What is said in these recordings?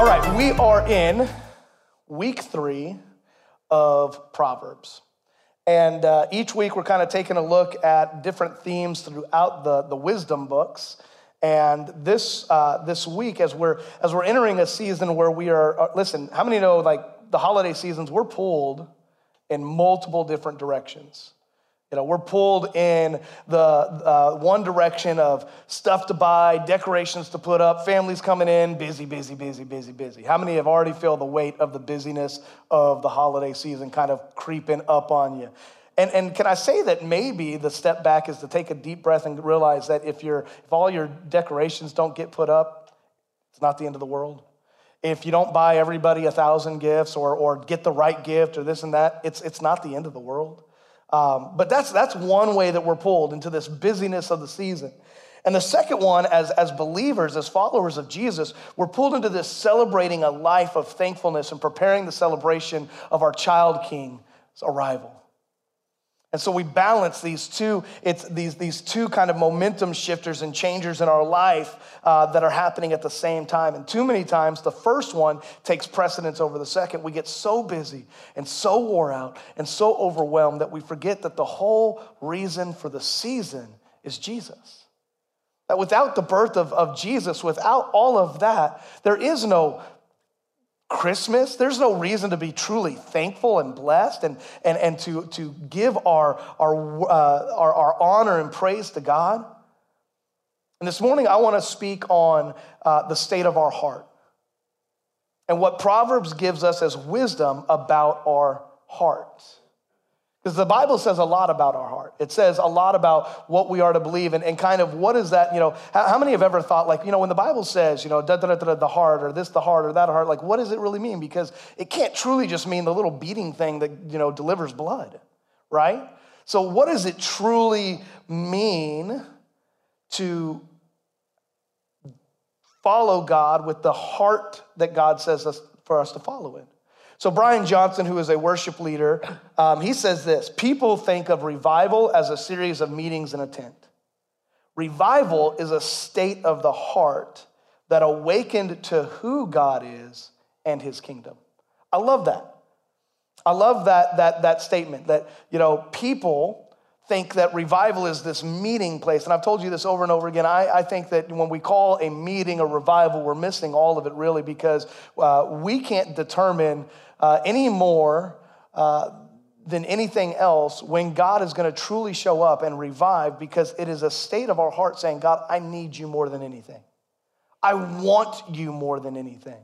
All right, we are in week three of Proverbs. And uh, each week we're kind of taking a look at different themes throughout the, the wisdom books. And this, uh, this week, as we're, as we're entering a season where we are, uh, listen, how many know like the holiday seasons, we're pulled in multiple different directions. You know, we're pulled in the uh, one direction of stuff to buy, decorations to put up, families coming in, busy, busy, busy, busy, busy. How many have already feel the weight of the busyness of the holiday season kind of creeping up on you? And, and can I say that maybe the step back is to take a deep breath and realize that if, you if all your decorations don't get put up, it's not the end of the world. If you don't buy everybody a thousand gifts or, or get the right gift or this and that, it's, it's not the end of the world. Um, but that's, that's one way that we're pulled into this busyness of the season. And the second one, as, as believers, as followers of Jesus, we're pulled into this celebrating a life of thankfulness and preparing the celebration of our child king's arrival. And so we balance these two, it's these, these two kind of momentum shifters and changers in our life uh, that are happening at the same time. And too many times, the first one takes precedence over the second. We get so busy and so wore out and so overwhelmed that we forget that the whole reason for the season is Jesus. That without the birth of, of Jesus, without all of that, there is no Christmas, there's no reason to be truly thankful and blessed and, and, and to, to give our, our, uh, our, our honor and praise to God. And this morning, I want to speak on uh, the state of our heart and what Proverbs gives us as wisdom about our hearts. Because the Bible says a lot about our heart. It says a lot about what we are to believe and, and kind of what is that, you know, how, how many have ever thought, like, you know, when the Bible says, you know, da, da, da, da, the heart or this, the heart or that heart, like, what does it really mean? Because it can't truly just mean the little beating thing that, you know, delivers blood, right? So, what does it truly mean to follow God with the heart that God says us, for us to follow in? So, Brian Johnson, who is a worship leader, um, he says this People think of revival as a series of meetings in a tent. Revival is a state of the heart that awakened to who God is and his kingdom. I love that. I love that, that, that statement that, you know, people think that revival is this meeting place. And I've told you this over and over again. I, I think that when we call a meeting a revival, we're missing all of it really because uh, we can't determine uh, any more uh, than anything else when God is going to truly show up and revive because it is a state of our heart saying, God, I need you more than anything. I want you more than anything.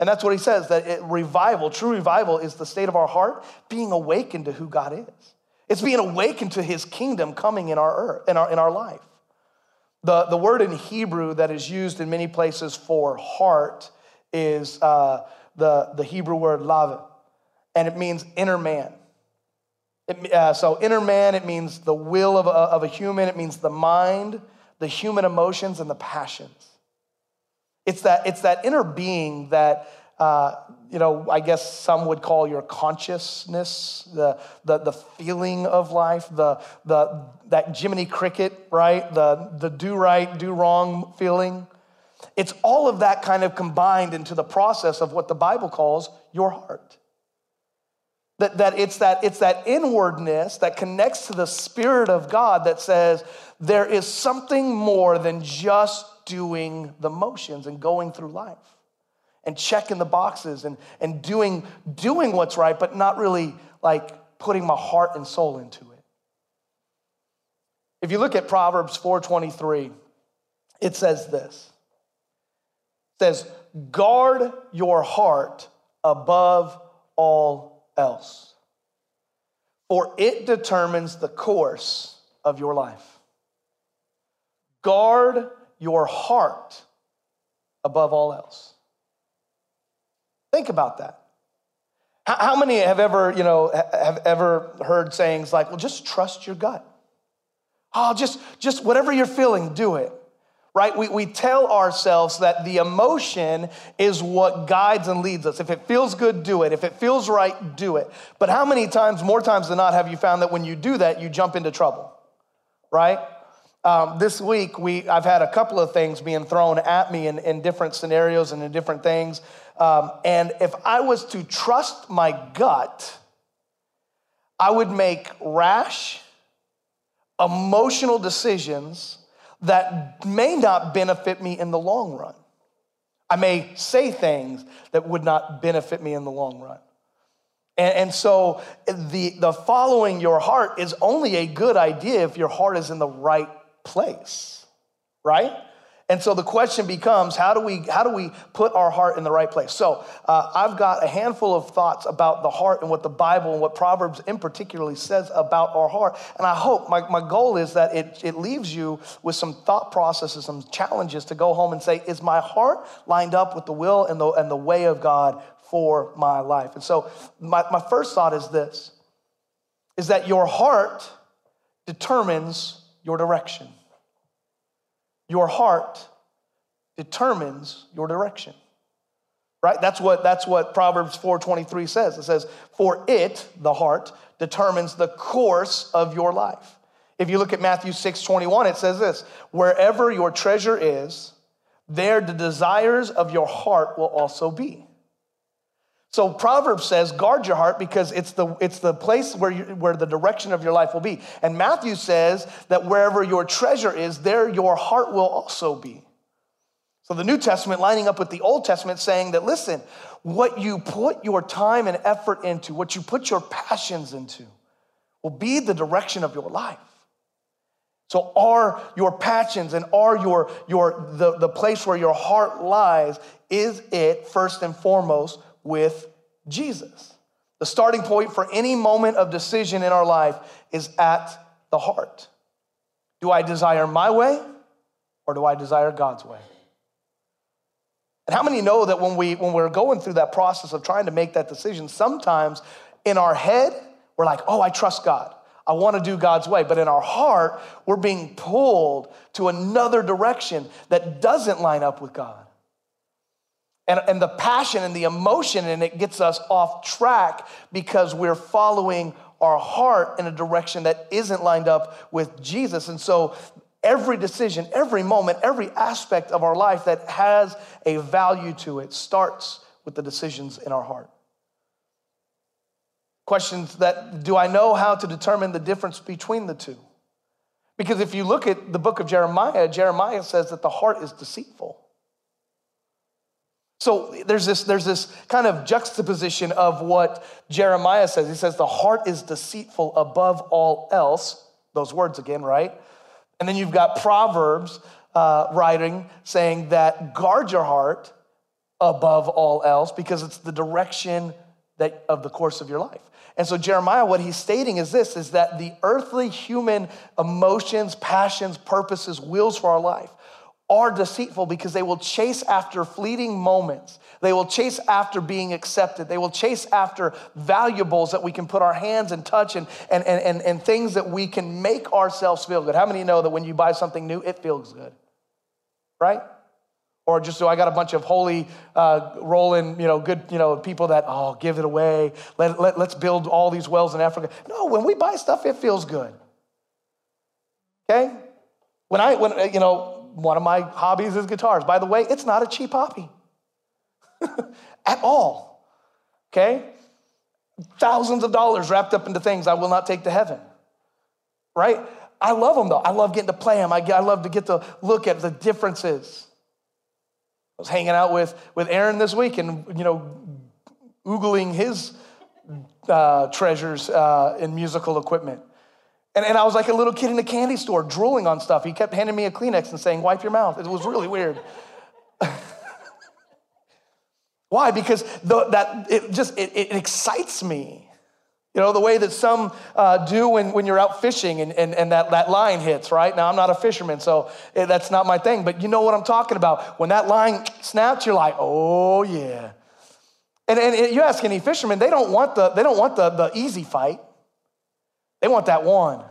And that's what he says that it, revival, true revival, is the state of our heart being awakened to who God is. It's being awakened to his kingdom coming in our earth, in our, in our life. The, the word in Hebrew that is used in many places for heart is uh, the, the Hebrew word lave, and it means inner man. It, uh, so, inner man, it means the will of a, of a human, it means the mind, the human emotions, and the passions. It's that, it's that inner being that uh, you know, I guess some would call your consciousness, the, the, the feeling of life, the, the, that Jiminy Cricket, right? The, the do right, do wrong feeling. It's all of that kind of combined into the process of what the Bible calls your heart. That, that it's that it's that inwardness that connects to the Spirit of God that says there is something more than just doing the motions and going through life and checking the boxes and, and doing, doing what's right, but not really like putting my heart and soul into it. If you look at Proverbs 4:23, it says this. Says, guard your heart above all else, for it determines the course of your life. Guard your heart above all else. Think about that. How many have ever, you know, have ever heard sayings like, well, just trust your gut? Oh, just, just whatever you're feeling, do it. Right? We, we tell ourselves that the emotion is what guides and leads us. If it feels good, do it. If it feels right, do it. But how many times, more times than not, have you found that when you do that, you jump into trouble? Right? Um, this week, we, I've had a couple of things being thrown at me in, in different scenarios and in different things Um, and if I was to trust my gut, I would make rash, emotional decisions that may not benefit me in the long run. I may say things that would not benefit me in the long run. And, and, so the, the following your heart is only a good idea if your heart is in the right place, right? And so the question becomes how do we, how do we put our heart in the right place? So uh, I've got a handful of thoughts about the heart and what the Bible and what Proverbs in particularly says about our heart. And I hope, my, my goal is that it, it leaves you with some thought processes, some challenges to go home and say, is my heart lined up with the will and the, and the way of God for my life? And so my, my first thought is this, is that your heart determines your direction. Your heart determines your direction. Right? That's what, that's what Proverbs 4.23 says. It says, for it, the heart, determines the course of your life. If you look at Matthew 6.21, it says this, wherever your treasure is, there the desires of your heart will also be. So Proverbs says, guard your heart because it's the, it's the place where, you, where the direction of your life will be. And Matthew says that wherever your treasure is, there your heart will also be. So the New Testament lining up with the Old Testament saying that, listen, what you put your time and effort into, what you put your passions into, will be the direction of your life. So are your passions and are your, your the, the place where your heart lies, is it first and foremost with Jesus. The starting point for any moment of decision in our life is at the heart. Do I desire my way or do I desire God's way? And how many know that when, we, when we're going through that process of trying to make that decision, sometimes in our head, we're like, oh, I trust God. I want to do God's way. But in our heart, we're being pulled to another direction that doesn't line up with God. And, and the passion and the emotion and it gets us off track because we're following our heart in a direction that isn't lined up with Jesus. And so every decision, every moment, every aspect of our life that has a value to it starts with the decisions in our heart. Questions that do I know how to determine the difference between the two? Because if you look at the book of Jeremiah, Jeremiah says that the heart is deceitful. So there's this, there's this kind of juxtaposition of what Jeremiah says. He says, The heart is deceitful above all else. Those words again, right? And then you've got Proverbs uh, writing saying that guard your heart above all else because it's the direction that, of the course of your life. And so Jeremiah, what he's stating is this, is that the earthly human emotions, passions, purposes, wills for our life are deceitful because they will chase after fleeting moments. They will chase after being accepted. They will chase after valuables that we can put our hands and touch and, and, and, and, things that we can make ourselves feel good. How many know that when you buy something new, it feels good? Right? Or just so I got a bunch of holy, uh, rolling, you know, good, you know, people that, oh, give it away. Let, let, let's build all these wells in Africa. No, when we buy stuff, it feels good. Okay? When I, when, you know, one of my hobbies is guitars. By the way, it's not a cheap hobby at all. Okay? Thousands of dollars wrapped up into things I will not take to heaven. Right? I love them though. I love getting to play them. I, I love to get to look at the differences. I was hanging out with, with Aaron this week and, you know, oogling his uh, treasures uh, in musical equipment. And, and I was like a little kid in a candy store drooling on stuff. He kept handing me a Kleenex and saying, wipe your mouth. It was really weird. Why? Because the, that it just it, it, excites me. You know, the way that some uh, do when, when you're out fishing and, and, and that, that line hits, right? Now, I'm not a fisherman, so that's not my thing, but you know what I'm talking about. When that line snaps, you're like, oh, yeah. And, and you ask any fisherman, they don't want the, they don't want the, the easy fight. They want that one.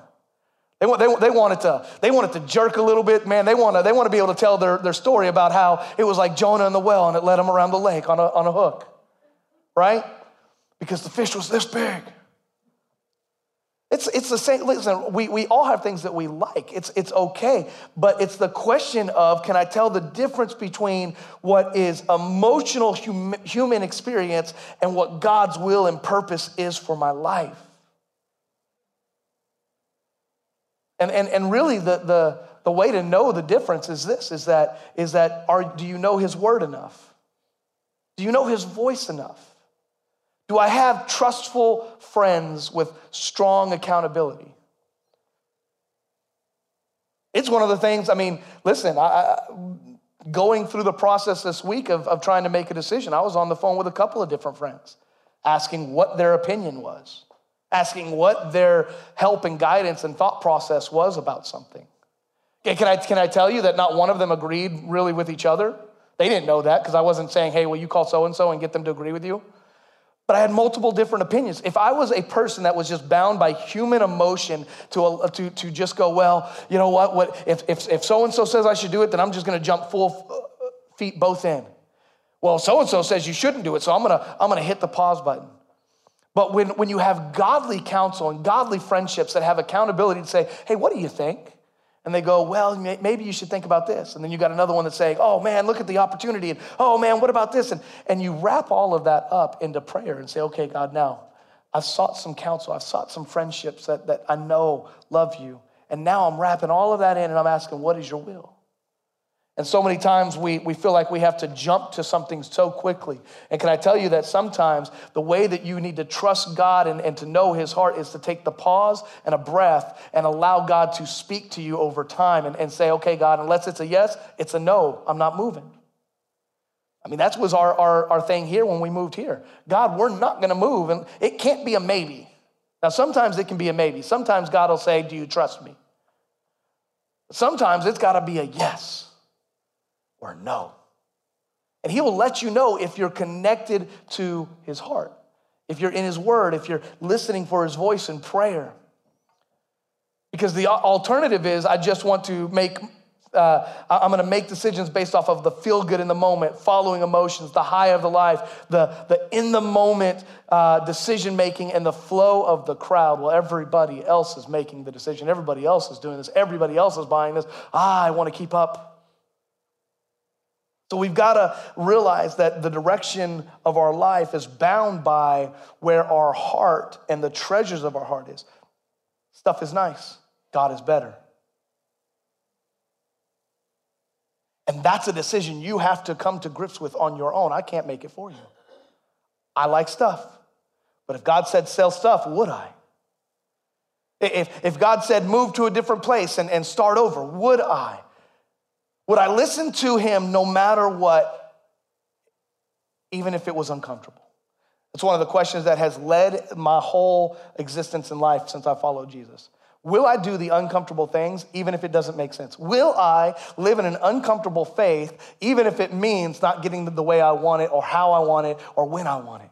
They want, they, they want it to, they want it to jerk a little bit, man. They want to, they want to be able to tell their, their story about how it was like Jonah in the well and it led them around the lake on a, on a hook, right? Because the fish was this big. It's, it's the same. Listen, we, we all have things that we like. It's, it's okay. But it's the question of can I tell the difference between what is emotional hum, human experience and what God's will and purpose is for my life? And, and, and really, the, the, the way to know the difference is this is that, is that are, do you know His word enough? Do you know His voice enough? Do I have trustful friends with strong accountability? It's one of the things, I mean, listen, I, going through the process this week of, of trying to make a decision, I was on the phone with a couple of different friends asking what their opinion was, asking what their help and guidance and thought process was about something. Can I, can I tell you that not one of them agreed really with each other? They didn't know that because I wasn't saying, hey, will you call so and so and get them to agree with you? But I had multiple different opinions. If I was a person that was just bound by human emotion to, to, to just go, well, you know what, what if, if, if so-and-so says I should do it, then I'm just gonna jump full uh, feet both in. Well, so-and-so says you shouldn't do it, so I'm gonna, I'm gonna hit the pause button. But when, when you have godly counsel and godly friendships that have accountability to say, hey, what do you think? and they go, Well, maybe you should think about this. And then you got another one that's saying, Oh man, look at the opportunity. And oh man, what about this? And, and you wrap all of that up into prayer and say, Okay, God, now I've sought some counsel, I've sought some friendships that, that I know love you. And now I'm wrapping all of that in and I'm asking, What is your will? And so many times we, we feel like we have to jump to something so quickly. And can I tell you that sometimes the way that you need to trust God and, and to know His heart is to take the pause and a breath and allow God to speak to you over time and, and say, okay, God, unless it's a yes, it's a no. I'm not moving. I mean, that was our, our, our thing here when we moved here. God, we're not going to move. And it can't be a maybe. Now, sometimes it can be a maybe. Sometimes God will say, Do you trust me? Sometimes it's got to be a yes or no. And he will let you know if you're connected to his heart, if you're in his word, if you're listening for his voice in prayer. Because the alternative is, I just want to make, uh, I'm going to make decisions based off of the feel good in the moment, following emotions, the high of the life, the, the in the moment uh, decision making, and the flow of the crowd. Well, everybody else is making the decision. Everybody else is doing this. Everybody else is buying this. Ah, I want to keep up. So we've got to realize that the direction of our life is bound by where our heart and the treasures of our heart is. Stuff is nice, God is better. And that's a decision you have to come to grips with on your own. I can't make it for you. I like stuff, but if God said sell stuff, would I? If, if God said move to a different place and, and start over, would I? Would I listen to him no matter what, even if it was uncomfortable? It's one of the questions that has led my whole existence in life since I followed Jesus. Will I do the uncomfortable things even if it doesn't make sense? Will I live in an uncomfortable faith even if it means not getting the way I want it or how I want it or when I want it?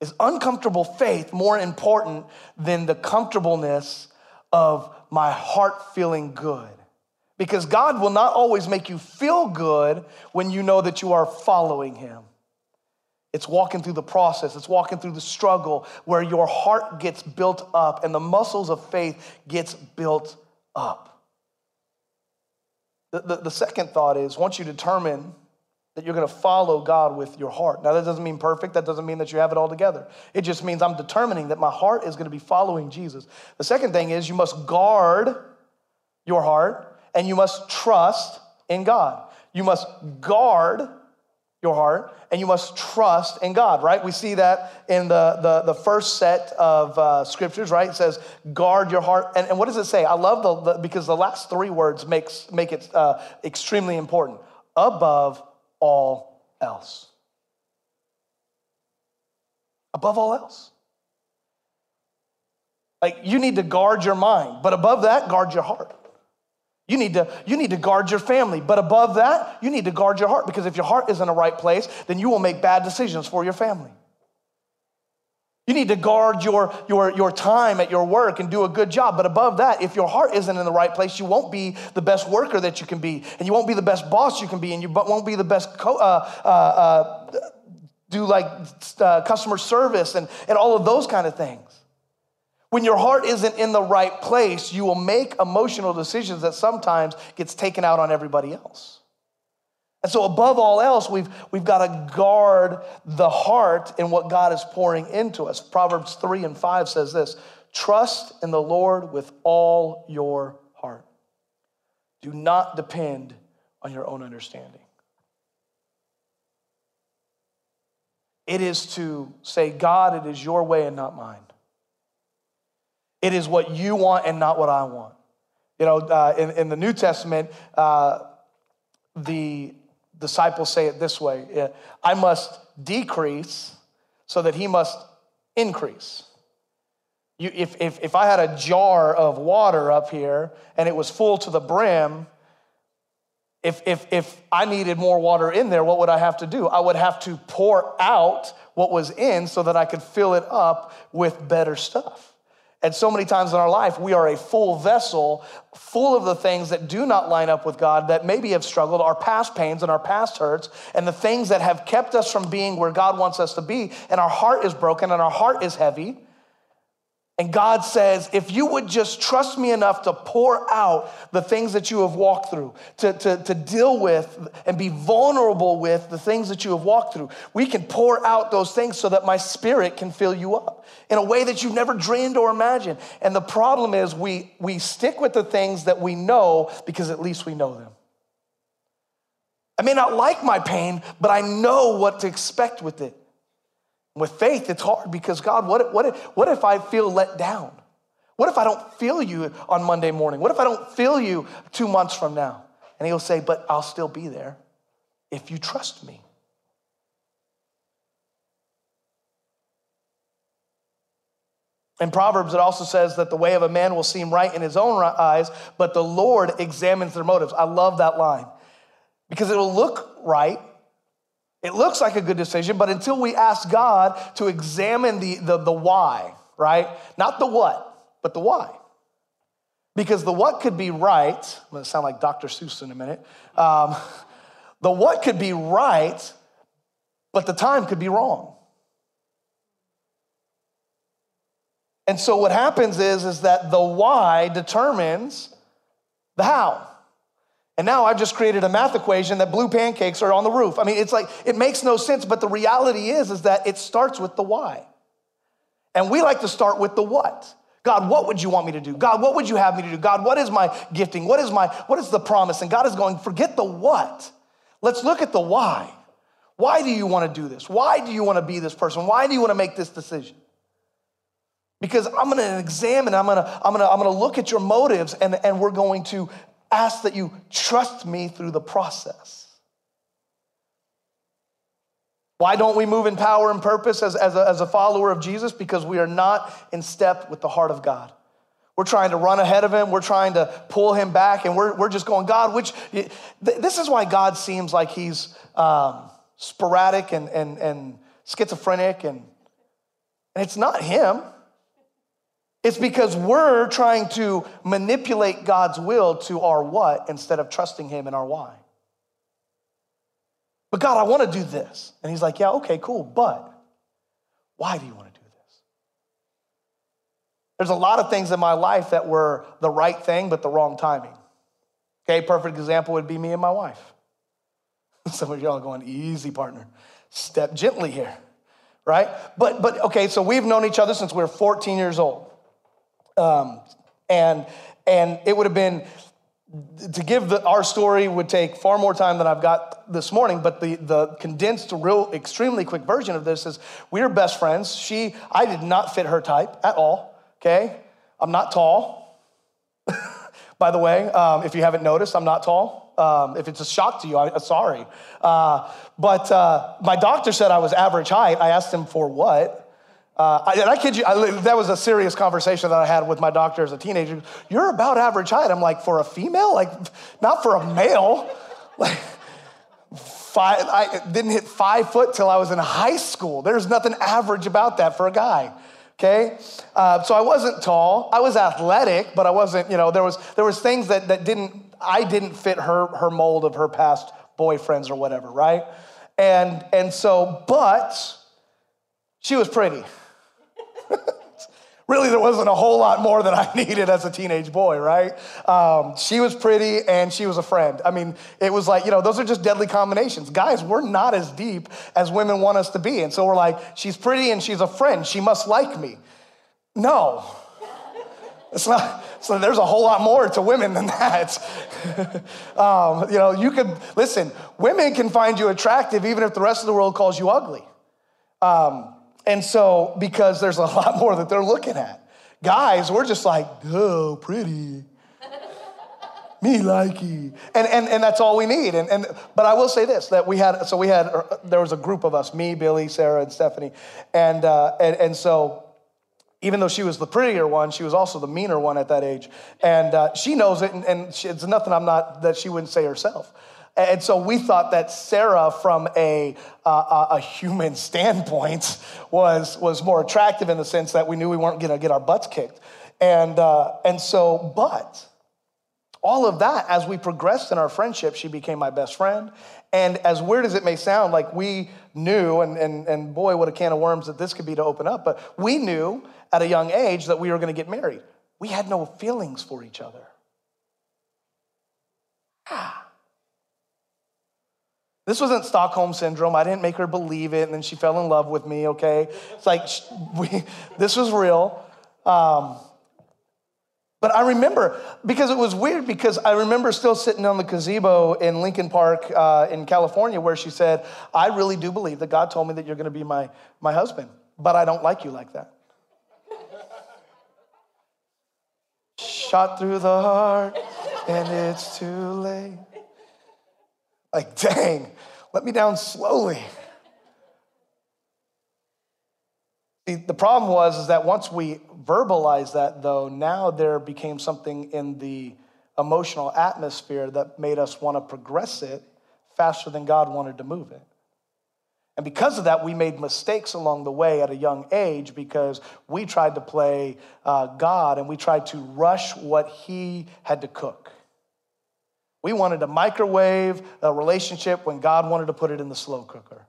Is uncomfortable faith more important than the comfortableness of my heart feeling good? Because God will not always make you feel good when you know that you are following Him. It's walking through the process, it's walking through the struggle where your heart gets built up and the muscles of faith gets built up. The, the, the second thought is once you determine that you're going to follow God with your heart. Now, that doesn't mean perfect. That doesn't mean that you have it all together. It just means I'm determining that my heart is going to be following Jesus. The second thing is you must guard your heart and you must trust in God. You must guard your heart and you must trust in God, right? We see that in the, the, the first set of uh, scriptures, right? It says, guard your heart. And, and what does it say? I love the, the because the last three words makes, make it uh, extremely important. Above all else. Above all else. Like you need to guard your mind, but above that, guard your heart. You need, to, you need to guard your family. But above that, you need to guard your heart because if your heart is in the right place, then you will make bad decisions for your family. You need to guard your, your, your time at your work and do a good job. But above that, if your heart isn't in the right place, you won't be the best worker that you can be, and you won't be the best boss you can be, and you won't be the best co- uh, uh, uh, do like uh, customer service and, and all of those kind of things. When your heart isn't in the right place, you will make emotional decisions that sometimes gets taken out on everybody else. And so, above all else, we've, we've got to guard the heart in what God is pouring into us. Proverbs 3 and 5 says this Trust in the Lord with all your heart. Do not depend on your own understanding. It is to say, God, it is your way and not mine. It is what you want and not what I want. You know, uh, in, in the New Testament, uh, the disciples say it this way I must decrease so that he must increase. You, if, if, if I had a jar of water up here and it was full to the brim, if, if, if I needed more water in there, what would I have to do? I would have to pour out what was in so that I could fill it up with better stuff. And so many times in our life, we are a full vessel, full of the things that do not line up with God, that maybe have struggled, our past pains and our past hurts, and the things that have kept us from being where God wants us to be. And our heart is broken and our heart is heavy. And God says, if you would just trust me enough to pour out the things that you have walked through, to, to, to deal with and be vulnerable with the things that you have walked through, we can pour out those things so that my spirit can fill you up in a way that you've never dreamed or imagined. And the problem is we, we stick with the things that we know because at least we know them. I may not like my pain, but I know what to expect with it. With faith, it's hard because God, what if, what, what if I feel let down? What if I don't feel you on Monday morning? What if I don't feel you two months from now? And he'll say, But I'll still be there if you trust me. In Proverbs, it also says that the way of a man will seem right in his own eyes, but the Lord examines their motives. I love that line because it'll look right it looks like a good decision, but until we ask God to examine the, the, the why, right? Not the what, but the why. Because the what could be right, I'm gonna sound like Dr. Seuss in a minute. Um, the what could be right, but the time could be wrong. And so what happens is, is that the why determines the how. And now I've just created a math equation that blue pancakes are on the roof. I mean, it's like, it makes no sense, but the reality is, is that it starts with the why. And we like to start with the what. God, what would you want me to do? God, what would you have me to do? God, what is my gifting? What is my, what is the promise? And God is going, forget the what. Let's look at the why. Why do you want to do this? Why do you want to be this person? Why do you want to make this decision? Because I'm going to examine, I'm going to, I'm going to, I'm going to look at your motives and, and we're going to ask that you trust me through the process. Why don't we move in power and purpose as, as, a, as a follower of Jesus? Because we are not in step with the heart of God. We're trying to run ahead of him. We're trying to pull him back, and we're, we're just going, God, which, this is why God seems like he's um, sporadic and, and, and schizophrenic, and, and it's not him. It's because we're trying to manipulate God's will to our what instead of trusting Him in our why. But God, I want to do this. And He's like, yeah, okay, cool, but why do you want to do this? There's a lot of things in my life that were the right thing, but the wrong timing. Okay, perfect example would be me and my wife. Some of y'all are going, easy, partner. Step gently here, right? But, but okay, so we've known each other since we were 14 years old. Um, and, and it would have been, to give the, our story would take far more time than I've got this morning, but the, the condensed, real, extremely quick version of this is we are best friends. She, I did not fit her type at all, okay? I'm not tall. By the way, um, if you haven't noticed, I'm not tall. Um, if it's a shock to you, I'm sorry. Uh, but uh, my doctor said I was average height. I asked him for what? Uh, I, and I kid you, I, that was a serious conversation that I had with my doctor as a teenager. You're about average height. I'm like, for a female? Like, not for a male. Like, five, I didn't hit five foot till I was in high school. There's nothing average about that for a guy. Okay, uh, so I wasn't tall. I was athletic, but I wasn't. You know, there was there was things that that didn't. I didn't fit her her mold of her past boyfriends or whatever, right? And and so, but she was pretty. Really there wasn't a whole lot more that I needed as a teenage boy, right? Um, she was pretty and she was a friend. I mean, it was like, you know, those are just deadly combinations. Guys, we're not as deep as women want us to be. And so we're like, she's pretty and she's a friend. She must like me. No. It's not, so there's a whole lot more to women than that. um, you know, you could, listen, women can find you attractive even if the rest of the world calls you ugly. Um, and so, because there's a lot more that they're looking at. Guys, we're just like, oh, pretty. Me likey. And, and, and that's all we need. And, and, but I will say this that we had, so we had, uh, there was a group of us, me, Billy, Sarah, and Stephanie. And, uh, and, and so, even though she was the prettier one, she was also the meaner one at that age. And uh, she knows it, and, and she, it's nothing I'm not, that she wouldn't say herself. And so we thought that Sarah, from a, uh, a human standpoint, was, was more attractive in the sense that we knew we weren't going to get our butts kicked. And, uh, and so, but all of that, as we progressed in our friendship, she became my best friend. And as weird as it may sound, like we knew, and, and, and boy, what a can of worms that this could be to open up, but we knew at a young age that we were going to get married. We had no feelings for each other. Ah. This wasn't Stockholm syndrome. I didn't make her believe it, and then she fell in love with me. Okay, it's like we, this was real. Um, but I remember because it was weird because I remember still sitting on the gazebo in Lincoln Park uh, in California where she said, "I really do believe that God told me that you're going to be my my husband, but I don't like you like that." Shot through the heart, and it's too late. Like, dang, let me down slowly. See, the problem was is that once we verbalized that, though, now there became something in the emotional atmosphere that made us want to progress it faster than God wanted to move it. And because of that, we made mistakes along the way at a young age because we tried to play uh, God and we tried to rush what He had to cook. We wanted to microwave a relationship when God wanted to put it in the slow cooker.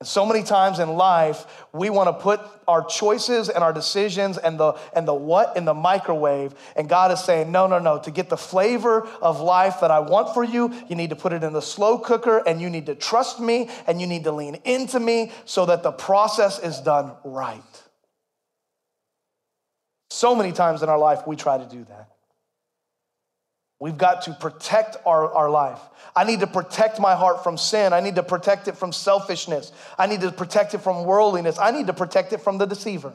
And so many times in life, we want to put our choices and our decisions and the, and the what in the microwave. And God is saying, no, no, no. To get the flavor of life that I want for you, you need to put it in the slow cooker and you need to trust me and you need to lean into me so that the process is done right. So many times in our life, we try to do that. We've got to protect our, our life. I need to protect my heart from sin. I need to protect it from selfishness. I need to protect it from worldliness. I need to protect it from the deceiver.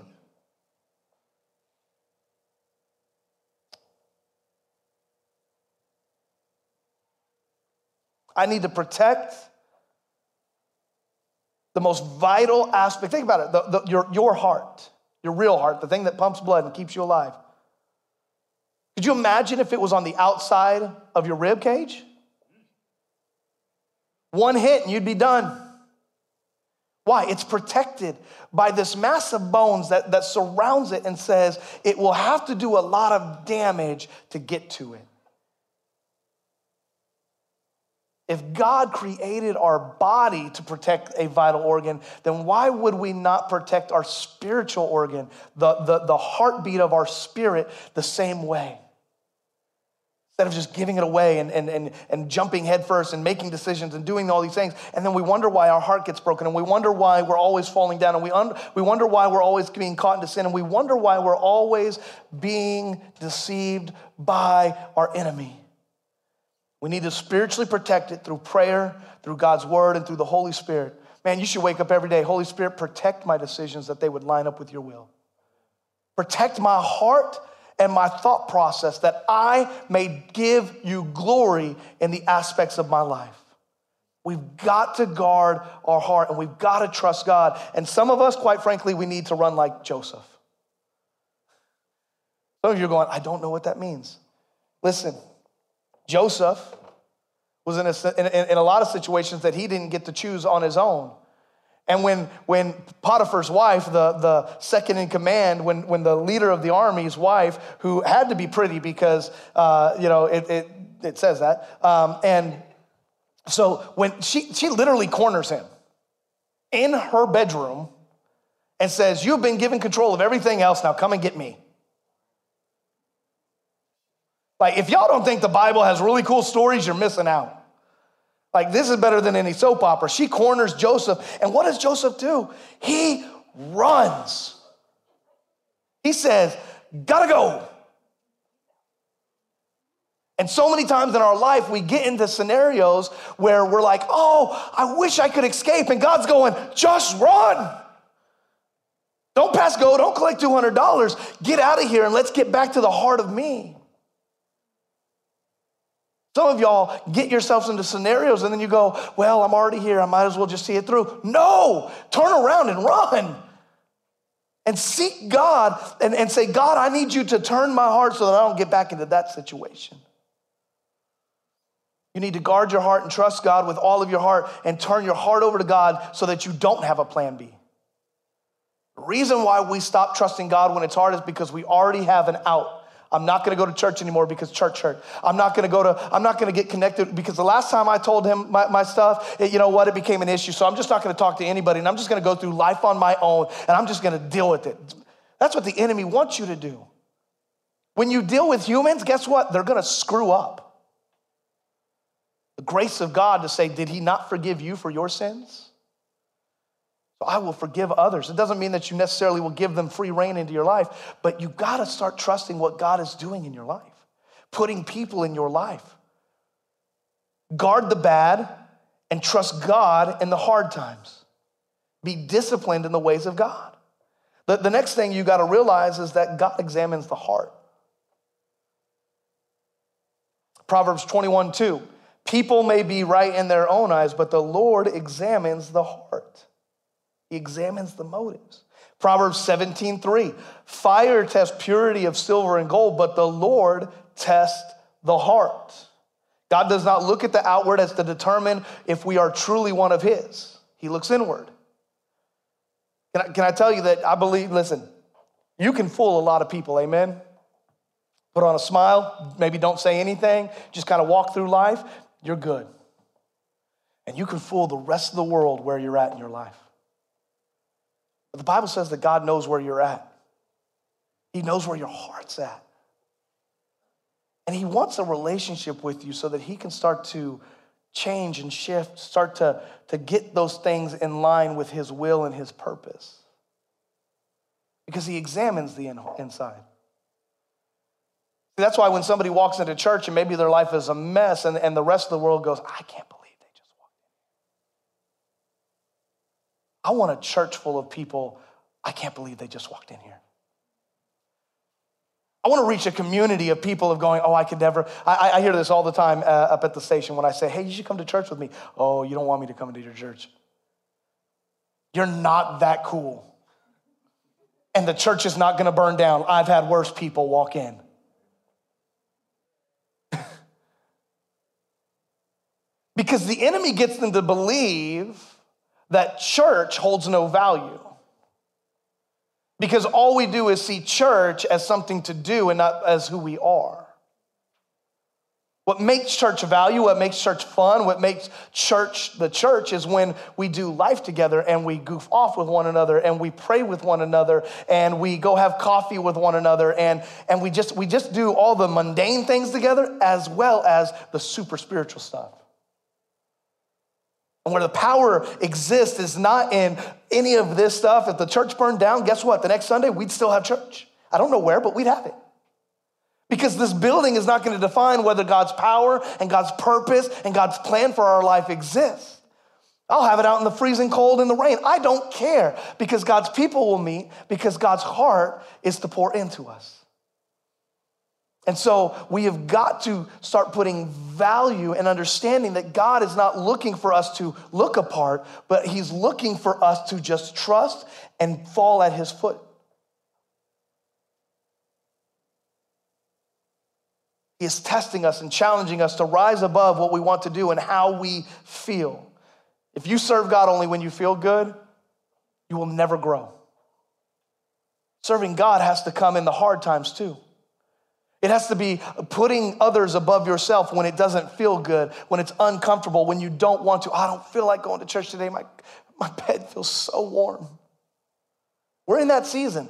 I need to protect the most vital aspect. Think about it the, the, your, your heart, your real heart, the thing that pumps blood and keeps you alive. Could you imagine if it was on the outside of your rib cage? One hit and you'd be done. Why? It's protected by this massive bones that, that surrounds it and says it will have to do a lot of damage to get to it. If God created our body to protect a vital organ, then why would we not protect our spiritual organ, the, the, the heartbeat of our spirit, the same way? Instead of just giving it away and, and, and, and jumping headfirst and making decisions and doing all these things. And then we wonder why our heart gets broken and we wonder why we're always falling down and we, un- we wonder why we're always being caught into sin and we wonder why we're always being deceived by our enemy. We need to spiritually protect it through prayer, through God's word, and through the Holy Spirit. Man, you should wake up every day. Holy Spirit, protect my decisions that they would line up with your will. Protect my heart and my thought process that I may give you glory in the aspects of my life. We've got to guard our heart and we've got to trust God. And some of us, quite frankly, we need to run like Joseph. Some of you are going, I don't know what that means. Listen, Joseph was in a, in, in a lot of situations that he didn't get to choose on his own. And when, when Potiphar's wife, the, the second in command, when, when the leader of the army's wife, who had to be pretty because, uh, you know, it, it, it says that, um, and so when she, she literally corners him in her bedroom and says, You've been given control of everything else, now come and get me. Like, if y'all don't think the Bible has really cool stories, you're missing out. Like, this is better than any soap opera. She corners Joseph, and what does Joseph do? He runs. He says, Gotta go. And so many times in our life, we get into scenarios where we're like, oh, I wish I could escape. And God's going, just run. Don't pass go, don't collect $200. Get out of here and let's get back to the heart of me. Some of y'all get yourselves into scenarios and then you go, well, I'm already here. I might as well just see it through. No, turn around and run and seek God and, and say, God, I need you to turn my heart so that I don't get back into that situation. You need to guard your heart and trust God with all of your heart and turn your heart over to God so that you don't have a plan B. The reason why we stop trusting God when it's hard is because we already have an out. I'm not going to go to church anymore because church hurt. I'm not going to go to, I'm not going to get connected because the last time I told him my, my stuff, it, you know what, it became an issue. So I'm just not going to talk to anybody and I'm just going to go through life on my own and I'm just going to deal with it. That's what the enemy wants you to do. When you deal with humans, guess what? They're going to screw up. The grace of God to say, Did he not forgive you for your sins? I will forgive others. It doesn't mean that you necessarily will give them free rein into your life, but you got to start trusting what God is doing in your life, putting people in your life. Guard the bad and trust God in the hard times. Be disciplined in the ways of God. The, the next thing you got to realize is that God examines the heart. Proverbs 21 2. People may be right in their own eyes, but the Lord examines the heart. He examines the motives. Proverbs 17, 3. Fire tests purity of silver and gold, but the Lord tests the heart. God does not look at the outward as to determine if we are truly one of His. He looks inward. Can I, can I tell you that I believe, listen, you can fool a lot of people, amen? Put on a smile, maybe don't say anything, just kind of walk through life you're good. And you can fool the rest of the world where you're at in your life. But the Bible says that God knows where you're at, He knows where your heart's at. And He wants a relationship with you so that He can start to change and shift, start to, to get those things in line with His will and His purpose. Because He examines the inside. That's why when somebody walks into church and maybe their life is a mess and, and the rest of the world goes, I can't believe they just walked in. I want a church full of people, I can't believe they just walked in here. I want to reach a community of people of going, oh, I could never. I, I hear this all the time uh, up at the station when I say, hey, you should come to church with me. Oh, you don't want me to come into your church. You're not that cool. And the church is not going to burn down. I've had worse people walk in. Because the enemy gets them to believe that church holds no value. Because all we do is see church as something to do and not as who we are. What makes church value, what makes church fun, what makes church the church is when we do life together and we goof off with one another and we pray with one another and we go have coffee with one another and, and we just we just do all the mundane things together as well as the super spiritual stuff. And where the power exists is not in any of this stuff. If the church burned down, guess what? The next Sunday, we'd still have church. I don't know where, but we'd have it. Because this building is not going to define whether God's power and God's purpose and God's plan for our life exists. I'll have it out in the freezing cold in the rain. I don't care because God's people will meet because God's heart is to pour into us. And so we have got to start putting value and understanding that God is not looking for us to look apart, but He's looking for us to just trust and fall at His foot. He is testing us and challenging us to rise above what we want to do and how we feel. If you serve God only when you feel good, you will never grow. Serving God has to come in the hard times too. It has to be putting others above yourself when it doesn't feel good, when it's uncomfortable, when you don't want to. I don't feel like going to church today. My, my bed feels so warm. We're in that season.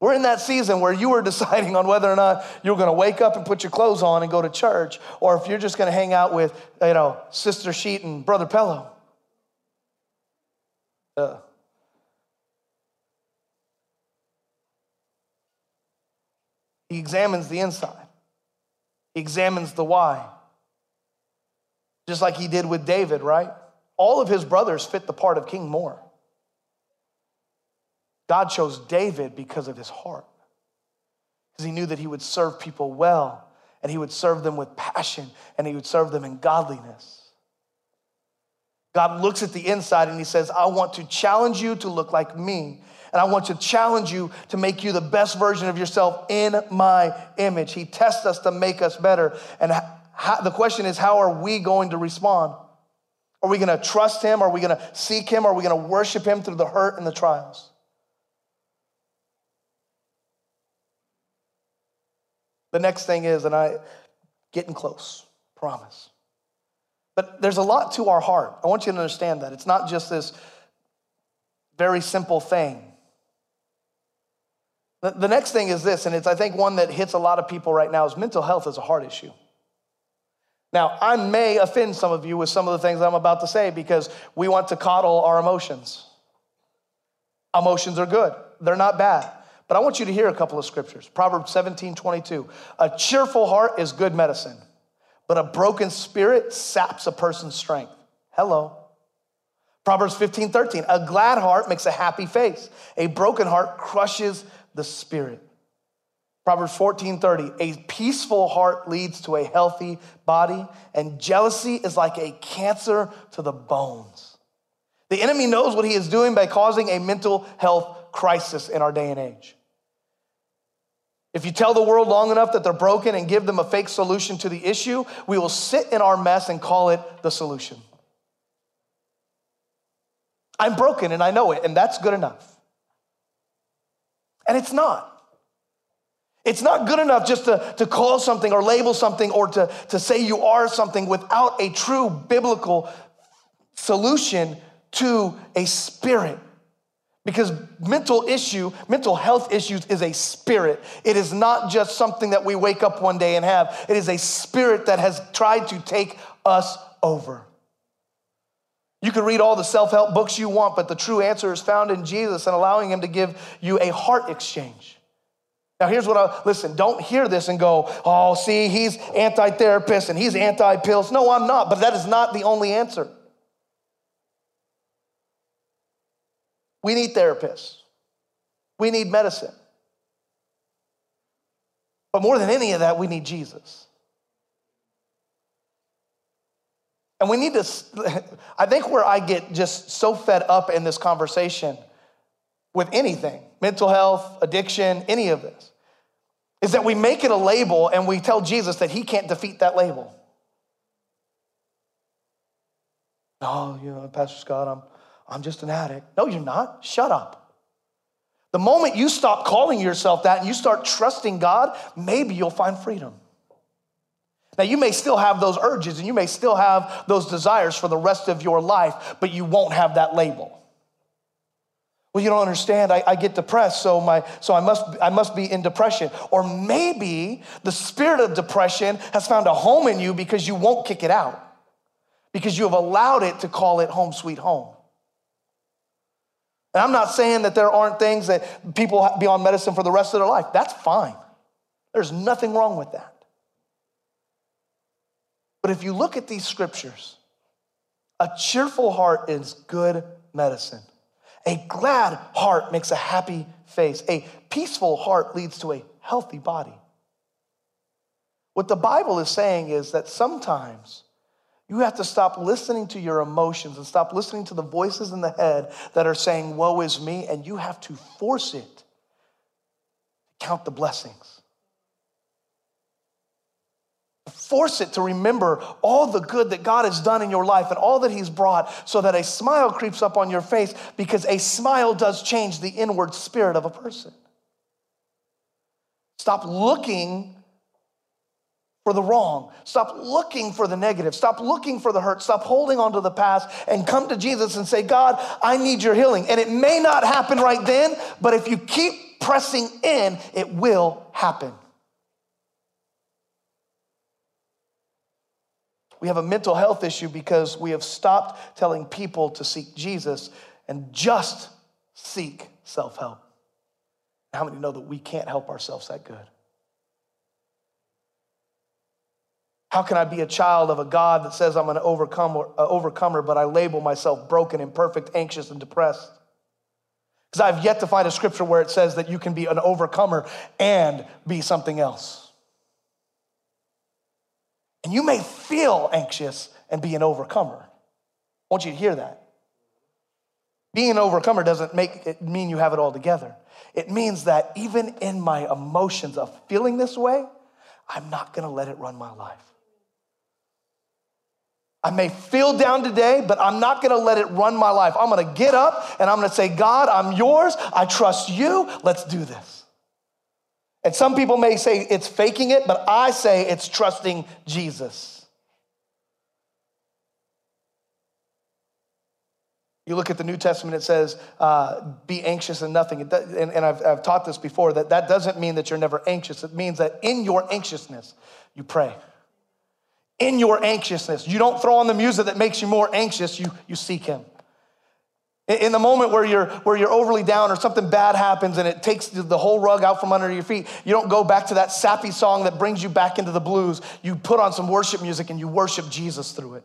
We're in that season where you are deciding on whether or not you're going to wake up and put your clothes on and go to church, or if you're just going to hang out with, you know, Sister Sheet and Brother Pillow. Uh, he examines the inside, he examines the why. Just like he did with David, right? All of his brothers fit the part of King more. God chose David because of his heart, because he knew that he would serve people well and he would serve them with passion and he would serve them in godliness. God looks at the inside and he says, I want to challenge you to look like me. And I want to challenge you to make you the best version of yourself in my image. He tests us to make us better. And how, the question is, how are we going to respond? Are we going to trust him? Are we going to seek him? Are we going to worship him through the hurt and the trials? The next thing is, and I getting close, promise. But there's a lot to our heart. I want you to understand that. It's not just this very simple thing. The, next thing is this, and it's I think one that hits a lot of people right now is mental health is a heart issue. Now, I may offend some of you with some of the things I'm about to say because we want to coddle our emotions. Emotions are good, they're not bad. But I want you to hear a couple of scriptures. Proverbs 17, 22. A cheerful heart is good medicine, but a broken spirit saps a person's strength. Hello. Proverbs 15, 13. A glad heart makes a happy face. A broken heart crushes the spirit. Proverbs 14, 30. A peaceful heart leads to a healthy body, and jealousy is like a cancer to the bones. The enemy knows what he is doing by causing a mental health crisis in our day and age. If you tell the world long enough that they're broken and give them a fake solution to the issue, we will sit in our mess and call it the solution. I'm broken and I know it, and that's good enough. And it's not. It's not good enough just to, to call something or label something or to, to say you are something without a true biblical solution to a spirit because mental issue, mental health issues is a spirit. It is not just something that we wake up one day and have. It is a spirit that has tried to take us over. You can read all the self help books you want, but the true answer is found in Jesus and allowing Him to give you a heart exchange. Now, here's what I listen, don't hear this and go, oh, see, he's anti therapist and he's anti pills. No, I'm not, but that is not the only answer. We need therapists. We need medicine. But more than any of that, we need Jesus. And we need to, I think where I get just so fed up in this conversation with anything, mental health, addiction, any of this, is that we make it a label and we tell Jesus that he can't defeat that label. Oh, you know, Pastor Scott, I'm, I'm just an addict. No, you're not. Shut up. The moment you stop calling yourself that and you start trusting God, maybe you'll find freedom. Now, you may still have those urges and you may still have those desires for the rest of your life, but you won't have that label. Well, you don't understand. I, I, get depressed, so my so I must I must be in depression. Or maybe the spirit of depression has found a home in you because you won't kick it out, because you have allowed it to call it home sweet home. And I'm not saying that there aren't things that people be on medicine for the rest of their life. That's fine. There's nothing wrong with that. But if you look at these scriptures, a cheerful heart is good medicine. A glad heart makes a happy face. A peaceful heart leads to a healthy body. What the Bible is saying is that sometimes you have to stop listening to your emotions and stop listening to the voices in the head that are saying, Woe is me, and you have to force it. Count the blessings. Force it to remember all the good that God has done in your life and all that He's brought so that a smile creeps up on your face because a smile does change the inward spirit of a person. Stop looking for the wrong. Stop looking for the negative. Stop looking for the hurt. Stop holding on to the past and come to Jesus and say, God, I need your healing. And it may not happen right then, but if you keep pressing in, it will happen. We have a mental health issue because we have stopped telling people to seek Jesus and just seek self help. How many know that we can't help ourselves that good? How can I be a child of a God that says I'm an overcomer, overcomer but I label myself broken, imperfect, anxious, and depressed? Because I've yet to find a scripture where it says that you can be an overcomer and be something else. And you may feel anxious and be an overcomer. I want you to hear that. Being an overcomer doesn't make it mean you have it all together. It means that even in my emotions of feeling this way, I'm not gonna let it run my life. I may feel down today, but I'm not gonna let it run my life. I'm gonna get up and I'm gonna say, God, I'm yours. I trust you. Let's do this. And some people may say it's faking it, but I say it's trusting Jesus. You look at the New Testament, it says, uh, be anxious in nothing. and, and I've, I've taught this before that that doesn't mean that you're never anxious. It means that in your anxiousness, you pray in your anxiousness. You don't throw on the music that makes you more anxious, you, you seek Him. In the moment where you're, where you're overly down or something bad happens and it takes the whole rug out from under your feet, you don't go back to that sappy song that brings you back into the blues. You put on some worship music and you worship Jesus through it.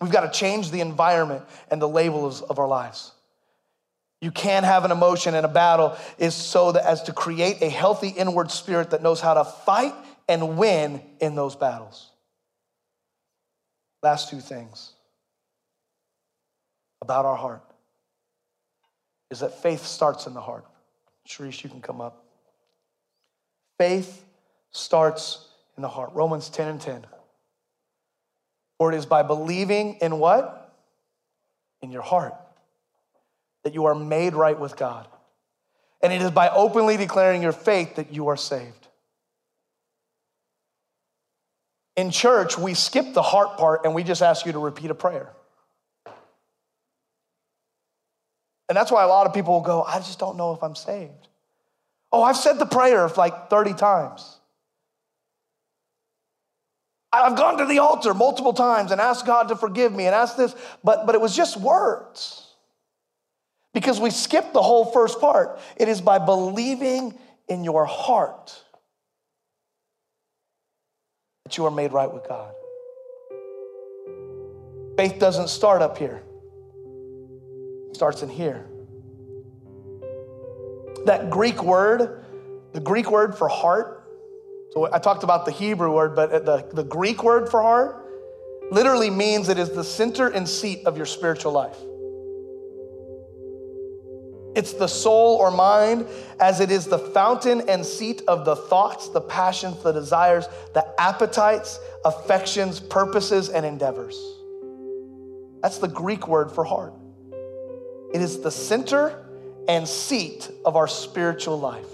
We've got to change the environment and the labels of our lives. You can have an emotion and a battle is so that as to create a healthy inward spirit that knows how to fight and win in those battles. Last two things about our heart is that faith starts in the heart. Sharice, you can come up. Faith starts in the heart. Romans 10 and 10. For it is by believing in what? In your heart that you are made right with God. And it is by openly declaring your faith that you are saved. In church, we skip the heart part and we just ask you to repeat a prayer. And that's why a lot of people will go, I just don't know if I'm saved. Oh, I've said the prayer like 30 times. I've gone to the altar multiple times and asked God to forgive me and asked this, but, but it was just words because we skipped the whole first part. It is by believing in your heart that you are made right with God. Faith doesn't start up here, it starts in here. That Greek word, the Greek word for heart, so I talked about the Hebrew word, but the, the Greek word for heart literally means it is the center and seat of your spiritual life. It's the soul or mind, as it is the fountain and seat of the thoughts, the passions, the desires, the appetites, affections, purposes, and endeavors. That's the Greek word for heart. It is the center and seat of our spiritual life.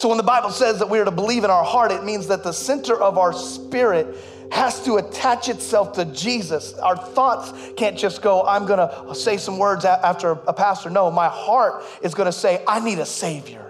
So when the Bible says that we are to believe in our heart, it means that the center of our spirit has to attach itself to Jesus. Our thoughts can't just go, I'm gonna say some words after a pastor. No, my heart is gonna say, I need a Savior.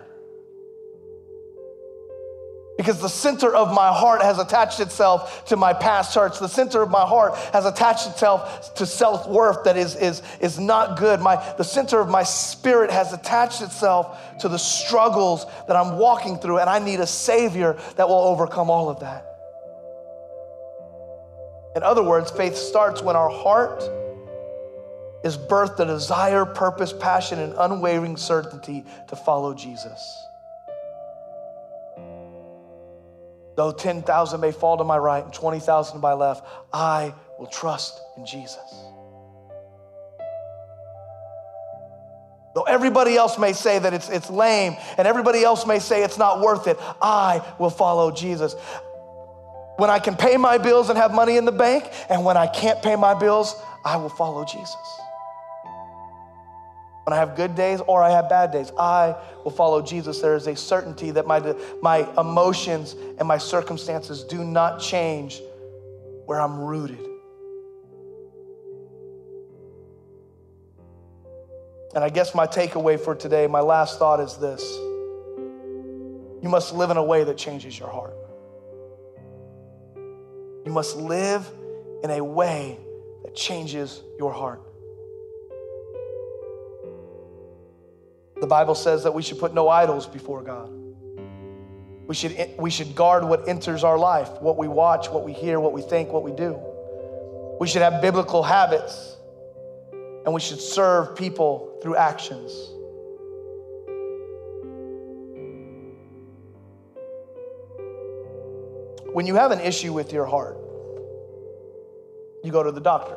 Because the center of my heart has attached itself to my past hurts. The center of my heart has attached itself to self worth that is, is, is not good. My, the center of my spirit has attached itself to the struggles that I'm walking through, and I need a Savior that will overcome all of that. In other words, faith starts when our heart is birthed a desire, purpose, passion, and unwavering certainty to follow Jesus. Though 10,000 may fall to my right and 20,000 to my left, I will trust in Jesus. Though everybody else may say that it's, it's lame and everybody else may say it's not worth it, I will follow Jesus. When I can pay my bills and have money in the bank, and when I can't pay my bills, I will follow Jesus. when I have good days or I have bad days, I will follow Jesus. There is a certainty that my, my emotions and my circumstances do not change where I'm rooted. And I guess my takeaway for today, my last thought is this you must live in a way that changes your heart. You must live in a way that changes your heart. The Bible says that we should put no idols before God. We should, we should guard what enters our life, what we watch, what we hear, what we think, what we do. We should have biblical habits, and we should serve people through actions. When you have an issue with your heart, you go to the doctor.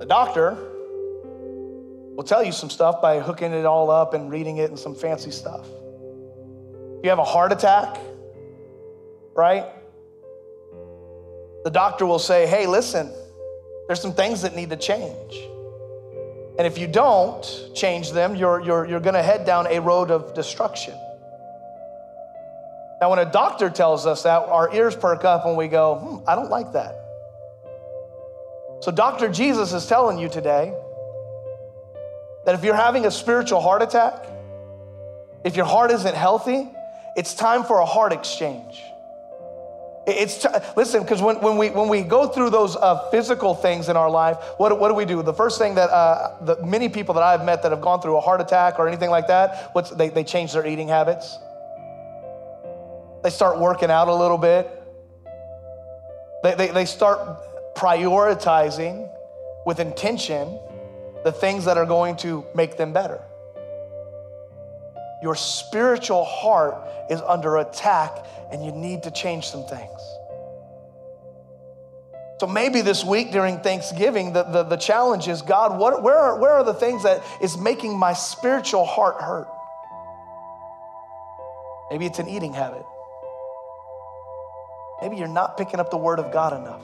The doctor will tell you some stuff by hooking it all up and reading it and some fancy stuff. You have a heart attack, right? The doctor will say, hey, listen, there's some things that need to change. And if you don't change them, you're, you're, you're gonna head down a road of destruction. Now, when a doctor tells us that, our ears perk up and we go, hmm, I don't like that. So, Dr. Jesus is telling you today that if you're having a spiritual heart attack, if your heart isn't healthy, it's time for a heart exchange. It's t- listen because when, when we when we go through those uh, physical things in our life, what, what do we do? The first thing that uh, the many people that I've met that have gone through a heart attack or anything like that, what's they they change their eating habits. They start working out a little bit. They, they, they start prioritizing with intention the things that are going to make them better. Your spiritual heart is under attack and you need to change some things. So maybe this week during Thanksgiving, the, the, the challenge is God, what, where, are, where are the things that is making my spiritual heart hurt? Maybe it's an eating habit. Maybe you're not picking up the Word of God enough.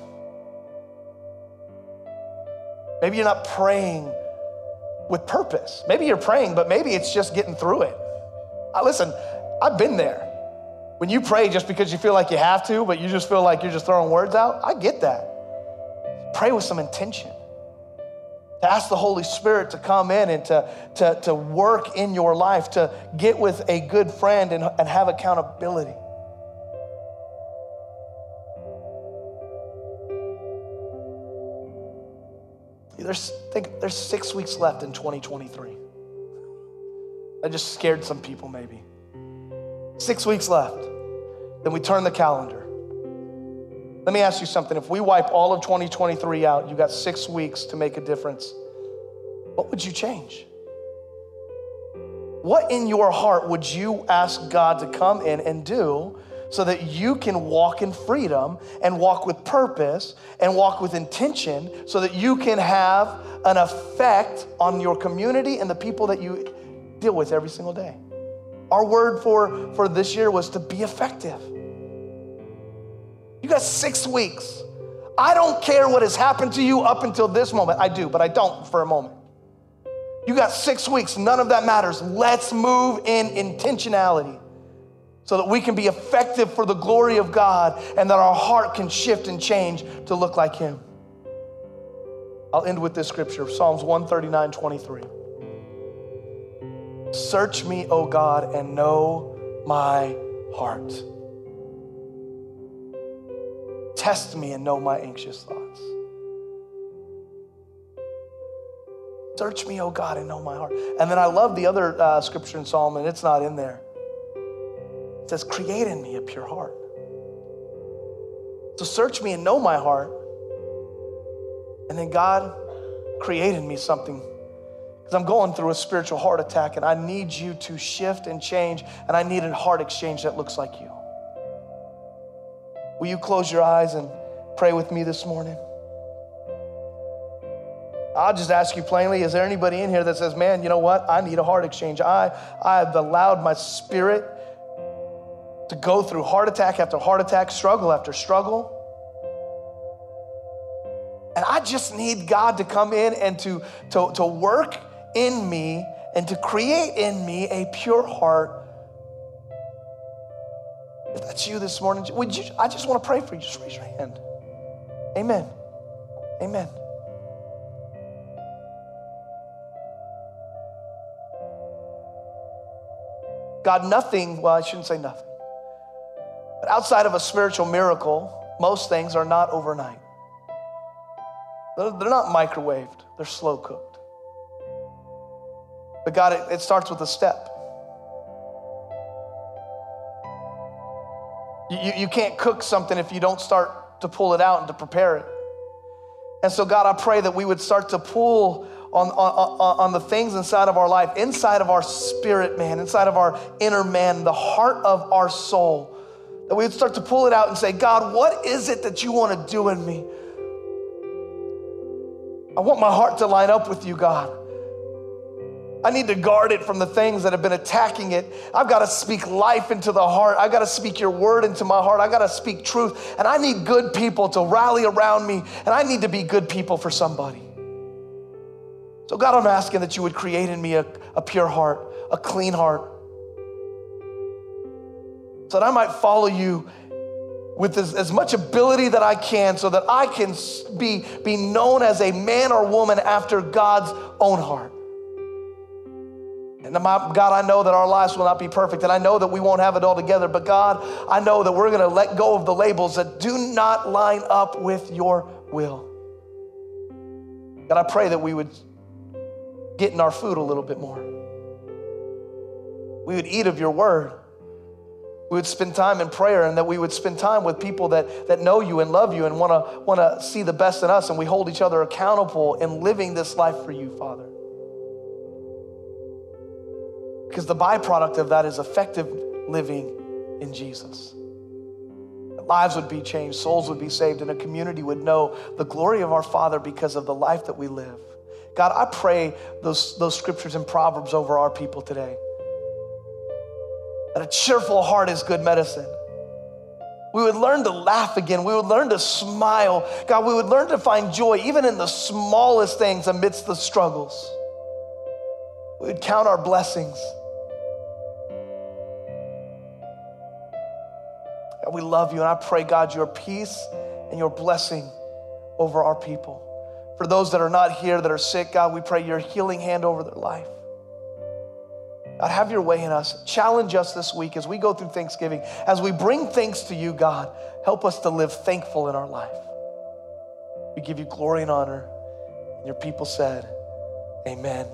Maybe you're not praying with purpose. Maybe you're praying, but maybe it's just getting through it. I, listen, I've been there. When you pray just because you feel like you have to, but you just feel like you're just throwing words out, I get that. Pray with some intention. To ask the Holy Spirit to come in and to, to, to work in your life, to get with a good friend and, and have accountability. There's, think, there's six weeks left in 2023. I just scared some people, maybe. Six weeks left. Then we turn the calendar. Let me ask you something. If we wipe all of 2023 out, you got six weeks to make a difference. What would you change? What in your heart would you ask God to come in and do so that you can walk in freedom and walk with purpose and walk with intention so that you can have an effect on your community and the people that you deal with every single day. Our word for, for this year was to be effective. You got six weeks. I don't care what has happened to you up until this moment. I do, but I don't for a moment. You got six weeks. None of that matters. Let's move in intentionality so that we can be effective for the glory of God and that our heart can shift and change to look like Him. I'll end with this scripture Psalms 139 23. Search me, O God, and know my heart. Test me and know my anxious thoughts. Search me, O God, and know my heart. And then I love the other uh, scripture in Psalm, and it's not in there. It says, Create in me a pure heart. So search me and know my heart. And then God created me something because I'm going through a spiritual heart attack and I need you to shift and change, and I need a heart exchange that looks like you. Will you close your eyes and pray with me this morning? I'll just ask you plainly is there anybody in here that says, man, you know what? I need a heart exchange. I, I have allowed my spirit to go through heart attack after heart attack, struggle after struggle. And I just need God to come in and to, to, to work in me and to create in me a pure heart. If that's you this morning, would you, I just want to pray for you. Just raise your hand. Amen. Amen. God, nothing, well, I shouldn't say nothing, but outside of a spiritual miracle, most things are not overnight. They're, not microwaved, they're slow cooked. But God, it, it starts with a step. You, you, you can't cook something if you don't start to pull it out and to prepare it. And so, God, I pray that we would start to pull on, on, on the things inside of our life, inside of our spirit, man, inside of our inner man, the heart of our soul, that we would start to pull it out and say, God, what is it that you want to do in me? I want my heart to line up with you, God. I need to guard it from the things that have been attacking it. I've got to speak life into the heart. I've got to speak your word into my heart. I've got to speak truth. And I need good people to rally around me. And I need to be good people for somebody. So, God, I'm asking that you would create in me a, a pure heart, a clean heart, so that I might follow you with as, as, much ability that I can so that I can be, be known as a man or woman after God's own heart. And my, God, I know that our lives will not be perfect, and I know that we won't have it all together, but God, I know that we're to let go of the labels that do not line up with your will. God, I pray that we would get in our food a little bit more. We would eat of your word. We would spend time in prayer and that we would spend time with people that, that know you and love you and want to want to see the best in us and we hold each other accountable in living this life for you, Father. Because the byproduct of that is effective living in Jesus. Lives would be changed, souls would be saved, and a community would know the glory of our Father because of the life that we live. God, I pray those, those scriptures and proverbs over our people today. That a cheerful heart is good medicine. We would learn to laugh again. We would learn to smile. God, we would learn to find joy even in the smallest things amidst the struggles. We would count our blessings. God, we love you, and I pray, God, your peace and your blessing over our people. For those that are not here, that are sick, God, we pray your healing hand over their life. God, have your way in us. Challenge us this week as we go through Thanksgiving. As we bring thanks to you, God, help us to live thankful in our life. We give you glory and honor. And your people said, Amen.